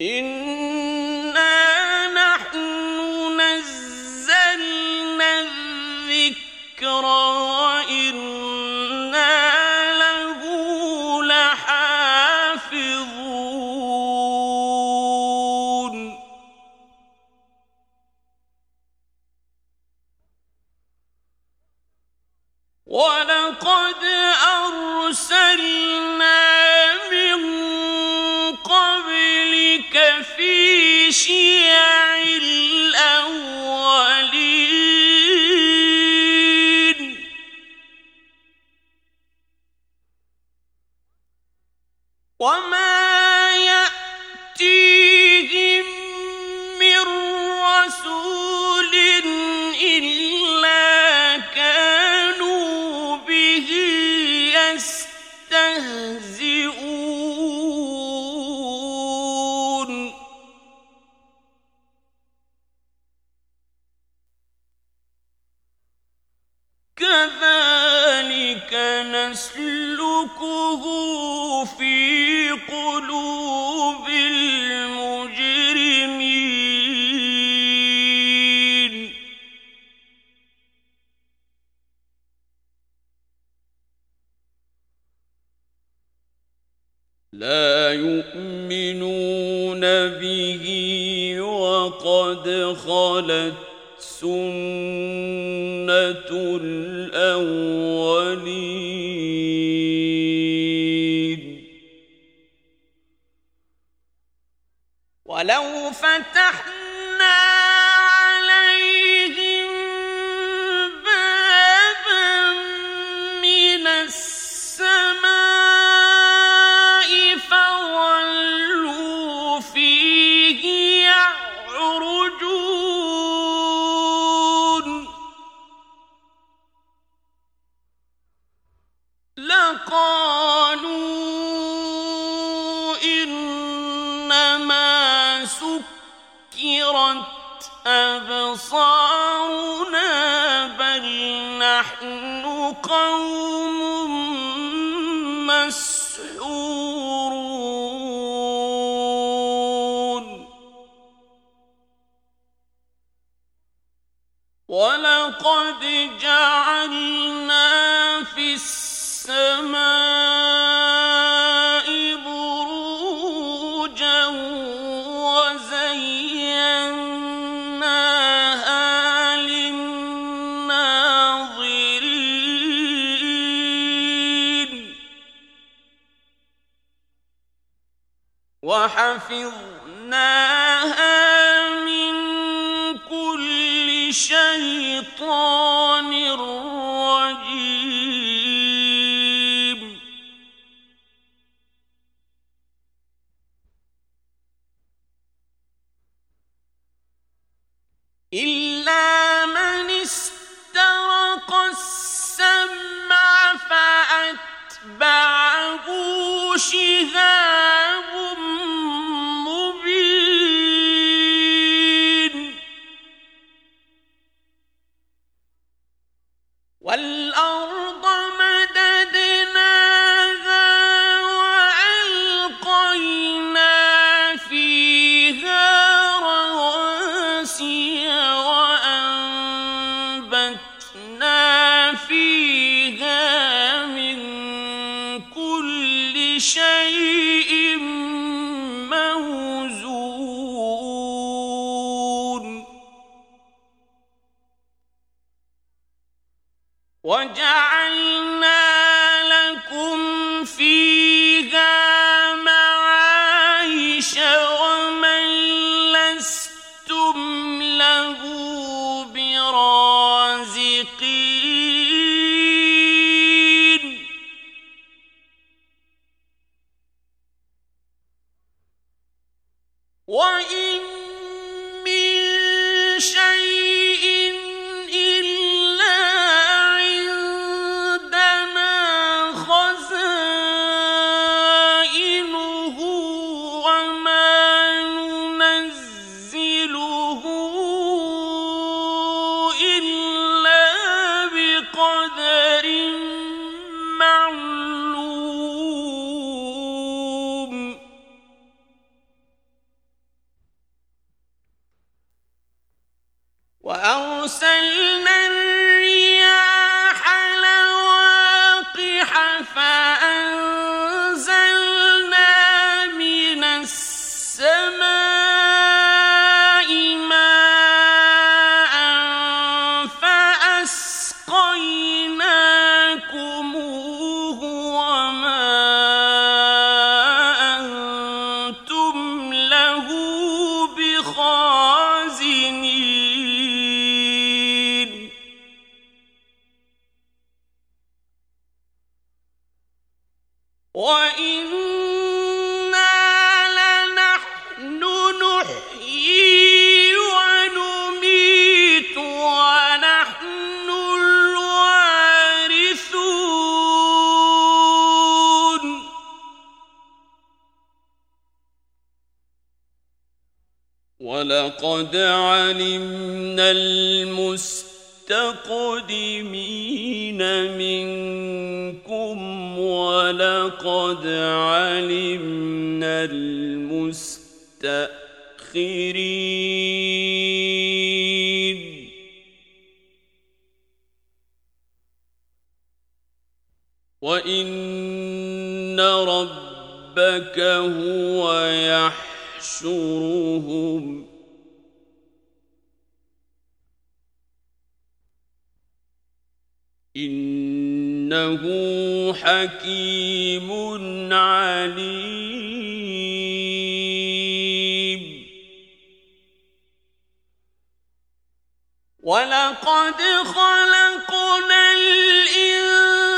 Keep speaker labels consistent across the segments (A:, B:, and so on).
A: إن خشيه يسلكه في أبصارنا وحفظناها من كل شيطان رجيم. إلا من استرق السمع فأتبعه شهاب ولقد إنه حكيم عليم. ولقد خلقنا الإنسان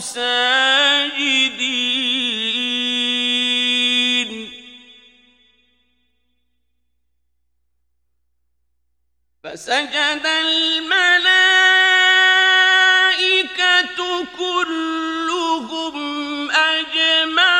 A: ساجدين. فسجد الملائكة كلهم وإن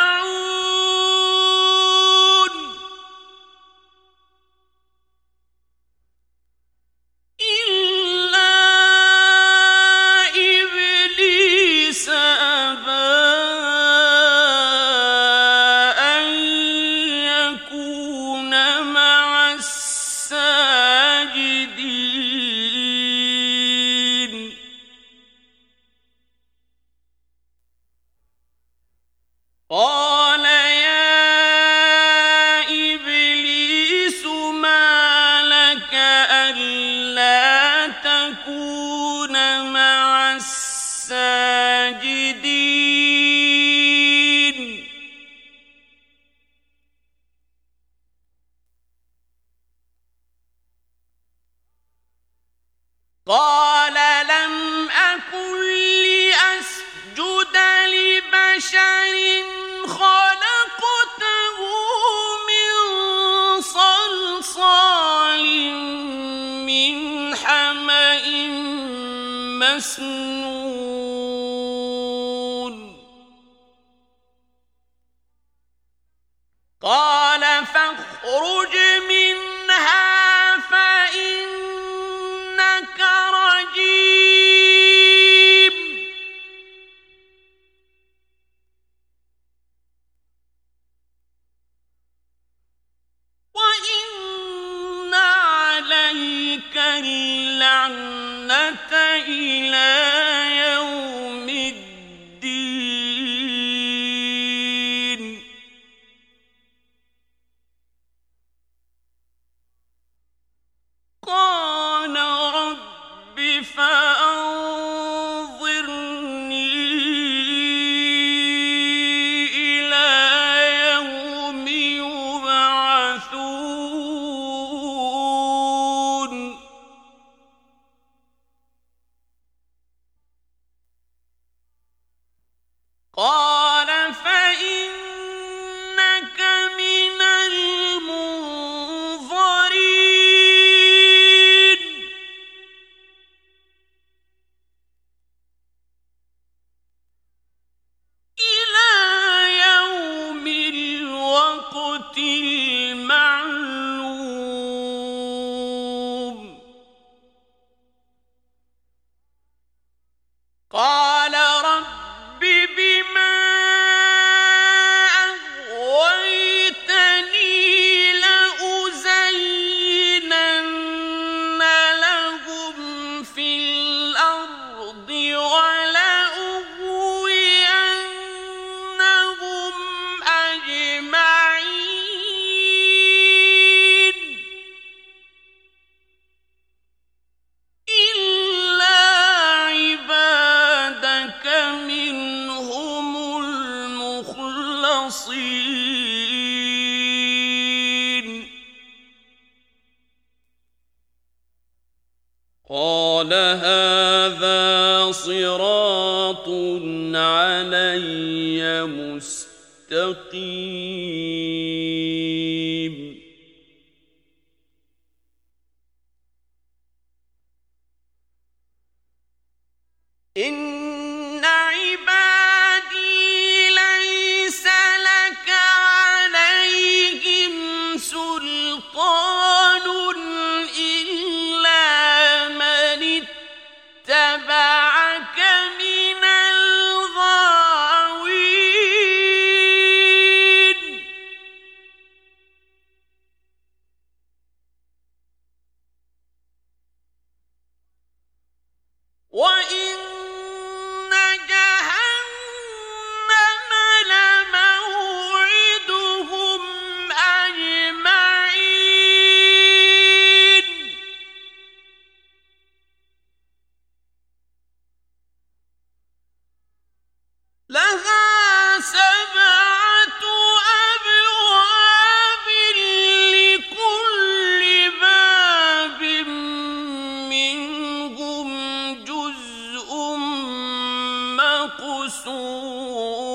A: سو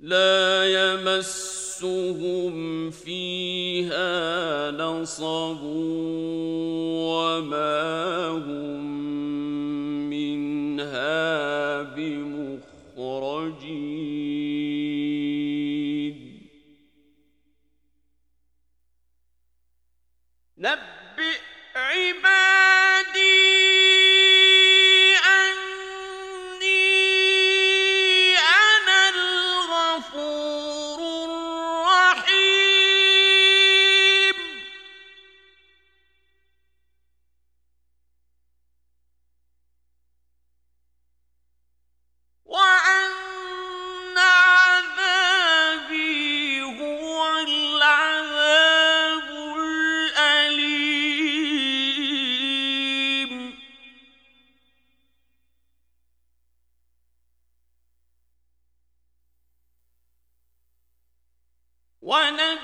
A: لا يمسهم فيها نصب وما هم ونبئهم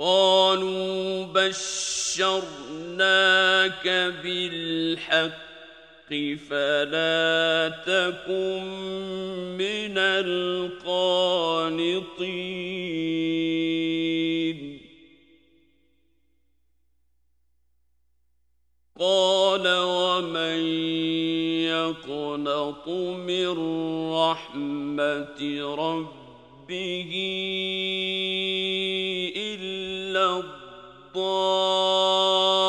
A: قالوا بشرناك بالحق
B: فلا تكن من القانطين. قال ومن يقنط من رحمة ربه
A: إلا الضال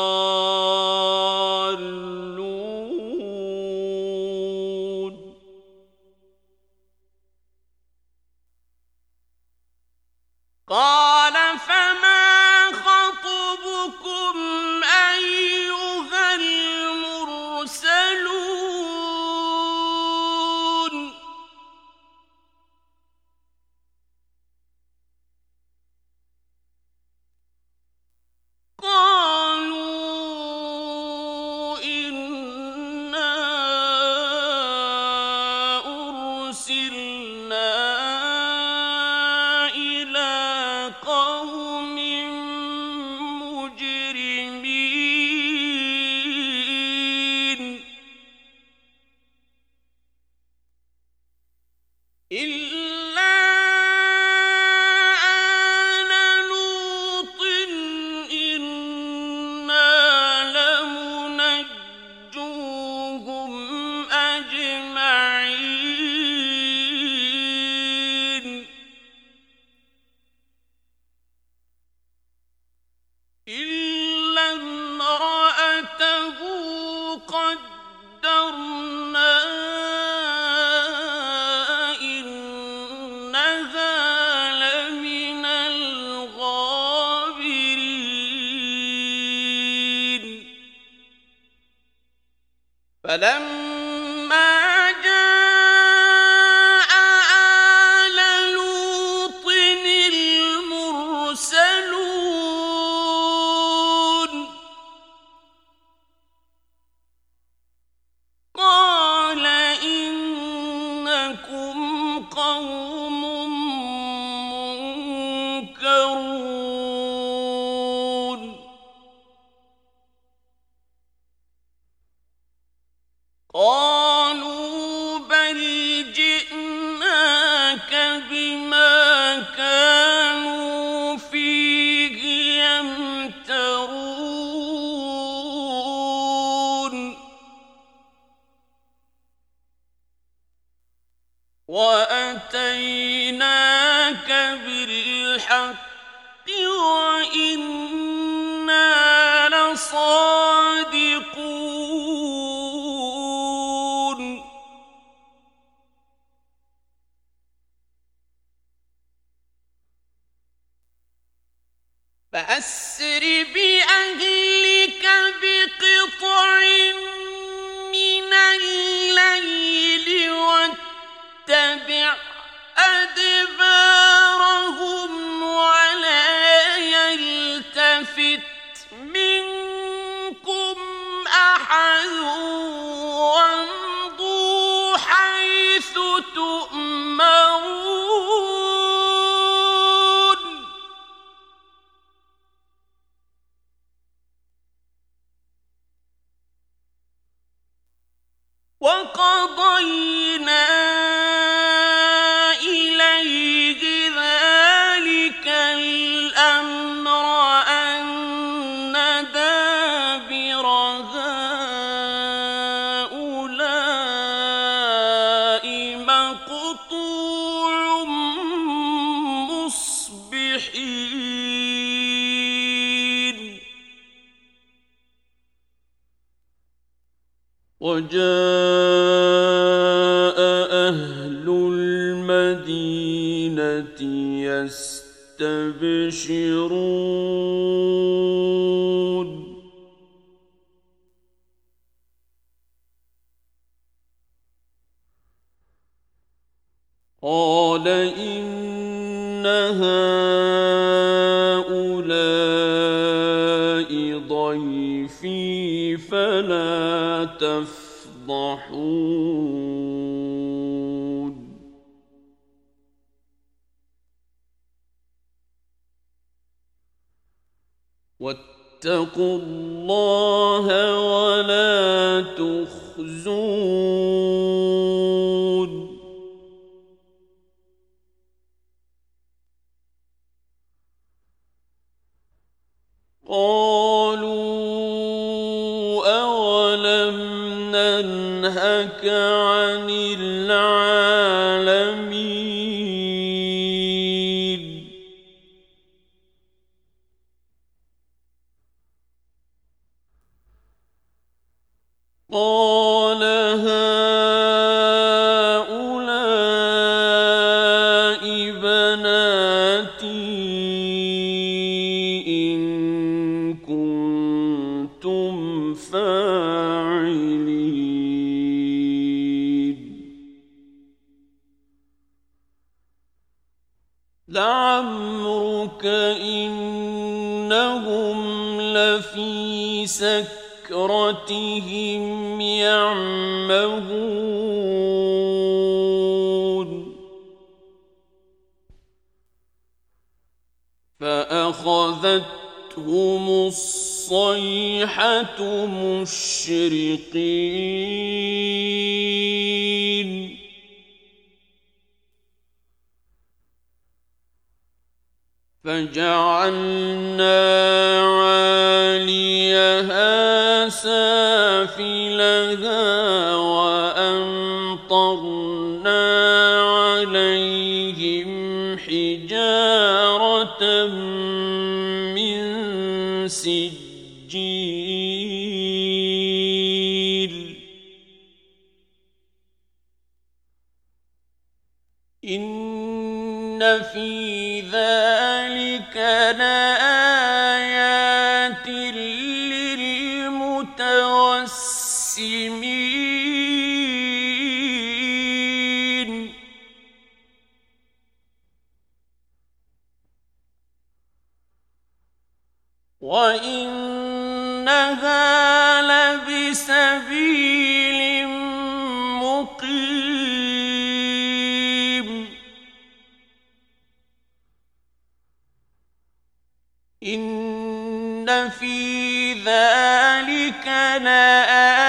A: مصبحين. وجاء أهل المدينة يستبشرون. فلا تفضحون. واتقوا الله ولا تخزون. قال إلهك فجعلنا عاليها سافلها وأمطرنا عليهم حجارة من سجن إن في ذلك لآية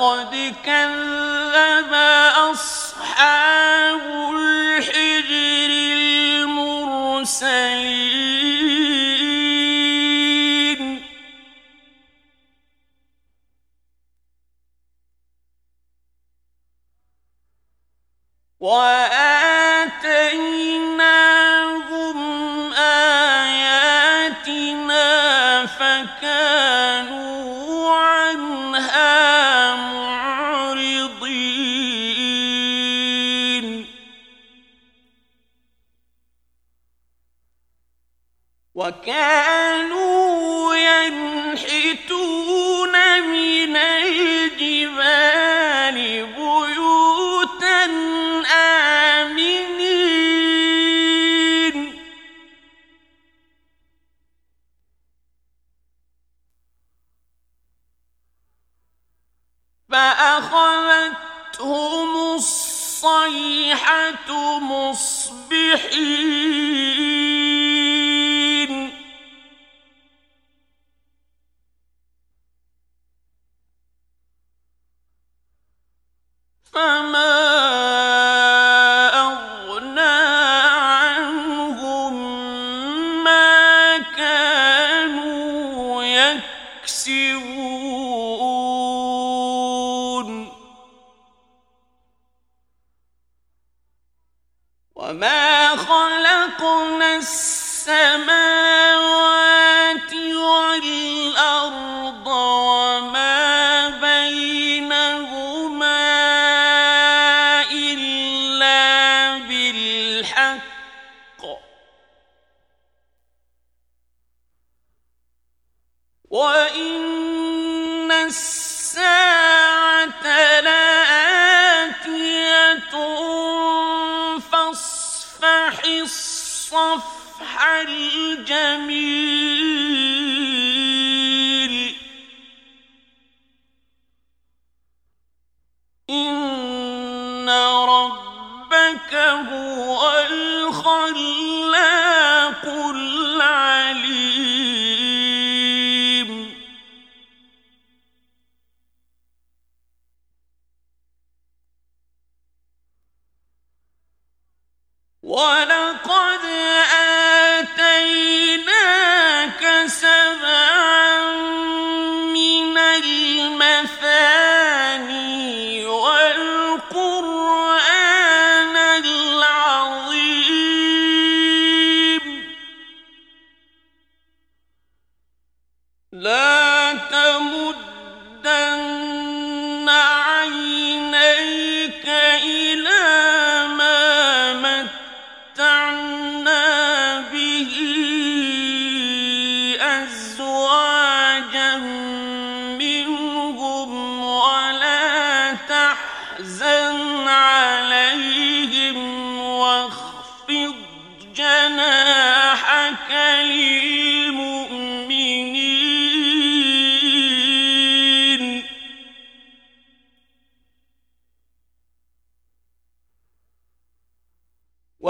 A: لقد كذب أصحاب الحجر المرسلين. وآتيناهم آياتنا فكانوا مصبحين.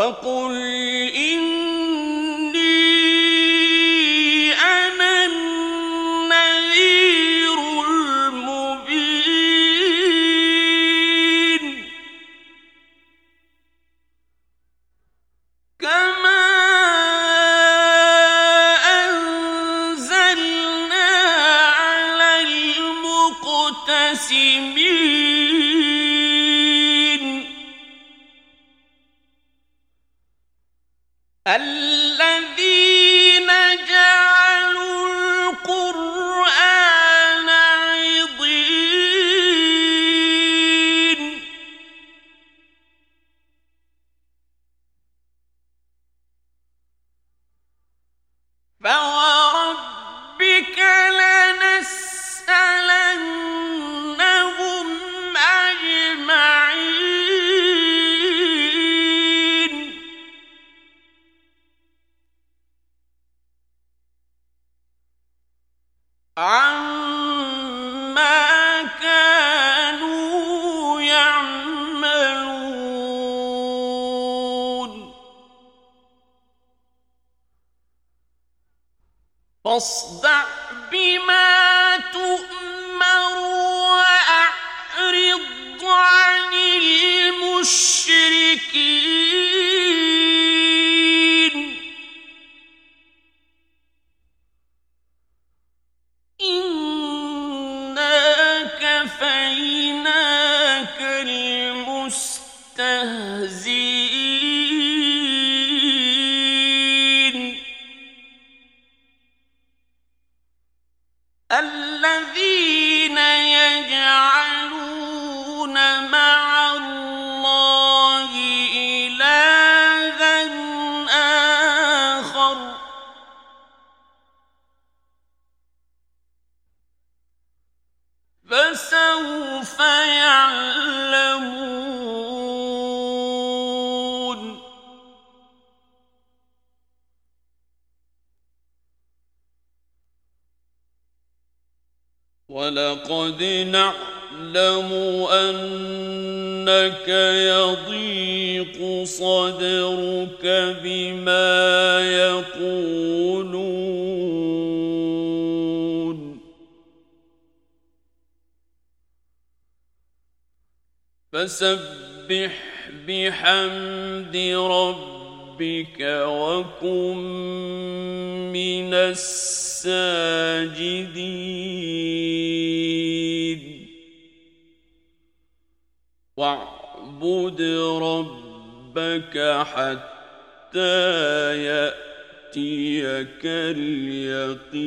A: وقل عما كانوا يعملون فاصدع بما تؤمر وأعرض عن المشركين. ولقد نعلم أنك يضيق صدرك بما يقولون. فسبح بحمد ربك وكن من الساجدين. واعبد ربك حتى يأتيك اليقين.